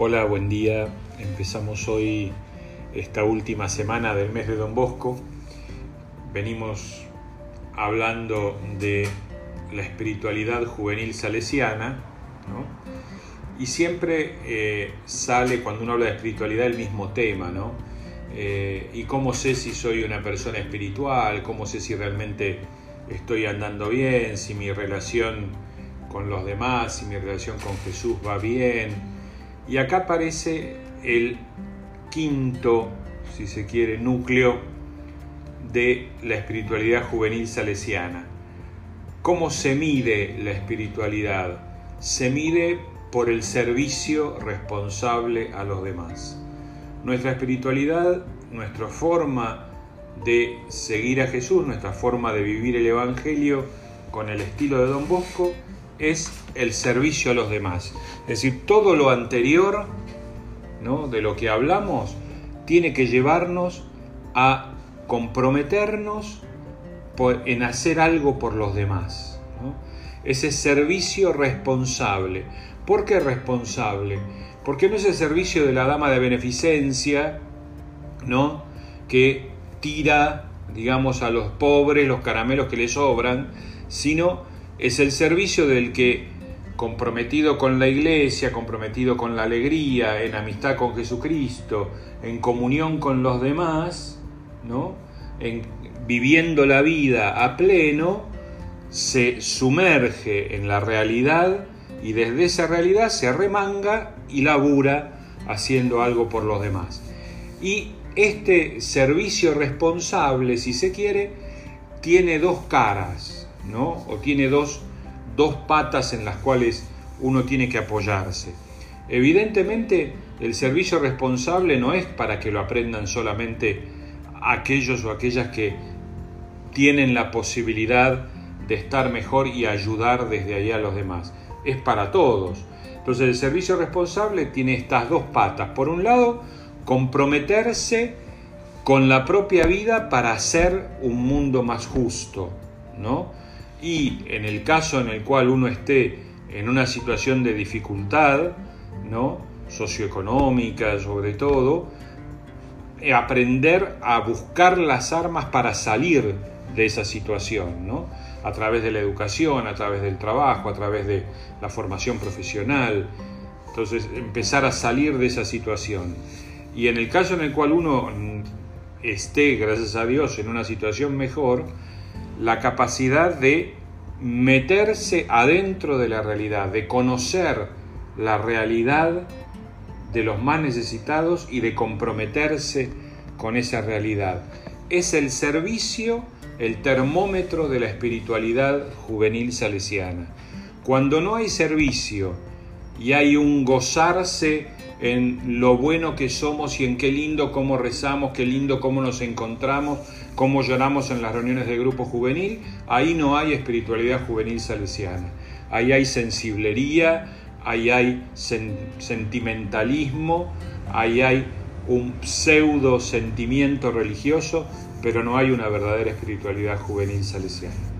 Hola, buen día. Empezamos hoy esta última semana del mes de Don Bosco. Venimos hablando de la espiritualidad juvenil salesiana, ¿no? Y siempre eh, sale cuando uno habla de espiritualidad el mismo tema, ¿no? Eh, y cómo sé si soy una persona espiritual, cómo sé si realmente estoy andando bien, si mi relación con los demás, si mi relación con Jesús va bien, y acá aparece el quinto, si se quiere, núcleo de la espiritualidad juvenil salesiana. ¿Cómo se mide la espiritualidad? Se mide por el servicio responsable a los demás. Nuestra espiritualidad, nuestra forma de seguir a Jesús, nuestra forma de vivir el Evangelio con el estilo de Don Bosco, es el servicio a los demás. Es decir, todo lo anterior ¿no? de lo que hablamos tiene que llevarnos a comprometernos en hacer algo por los demás. Ese servicio responsable. ¿Por qué responsable? Porque no es el servicio de la dama de beneficencia, ¿no? Que tira, digamos, a los pobres los caramelos que le sobran, sino es el servicio del que, comprometido con la iglesia, comprometido con la alegría, en amistad con Jesucristo, en comunión con los demás, ¿no? en, viviendo la vida a pleno, se sumerge en la realidad y desde esa realidad se remanga y labura haciendo algo por los demás. Y este servicio responsable, si se quiere, tiene dos caras ¿no? O tiene dos, dos patas en las cuales uno tiene que apoyarse. Evidentemente, el servicio responsable no es para que lo aprendan solamente aquellos o aquellas que tienen la posibilidad de estar mejor y ayudar desde allá a los demás. Es para todos. Entonces el servicio responsable tiene estas dos patas. Por un lado, comprometerse con la propia vida para hacer un mundo más justo, ¿no? Y en el caso en el cual uno esté en una situación de dificultad, socioeconómica sobre todo, eh, aprender a buscar las armas para salir de esa situación, a través de la educación, a través del trabajo, a través de la formación profesional. Entonces, empezar a salir de esa situación. Y en el caso en el cual uno esté, gracias a Dios, en una situación mejor, la capacidad de meterse adentro de la realidad, de conocer la realidad de los más necesitados y de comprometerse con esa realidad. Es el servicio, el termómetro de la espiritualidad juvenil salesiana. Cuando no hay servicio y hay un gozarse en lo bueno que somos y en qué lindo cómo rezamos, qué lindo cómo nos encontramos, cómo lloramos en las reuniones de grupo juvenil, ahí no hay espiritualidad juvenil salesiana. Ahí hay sensiblería, ahí hay sentimentalismo, ahí hay un pseudo sentimiento religioso, pero no hay una verdadera espiritualidad juvenil salesiana.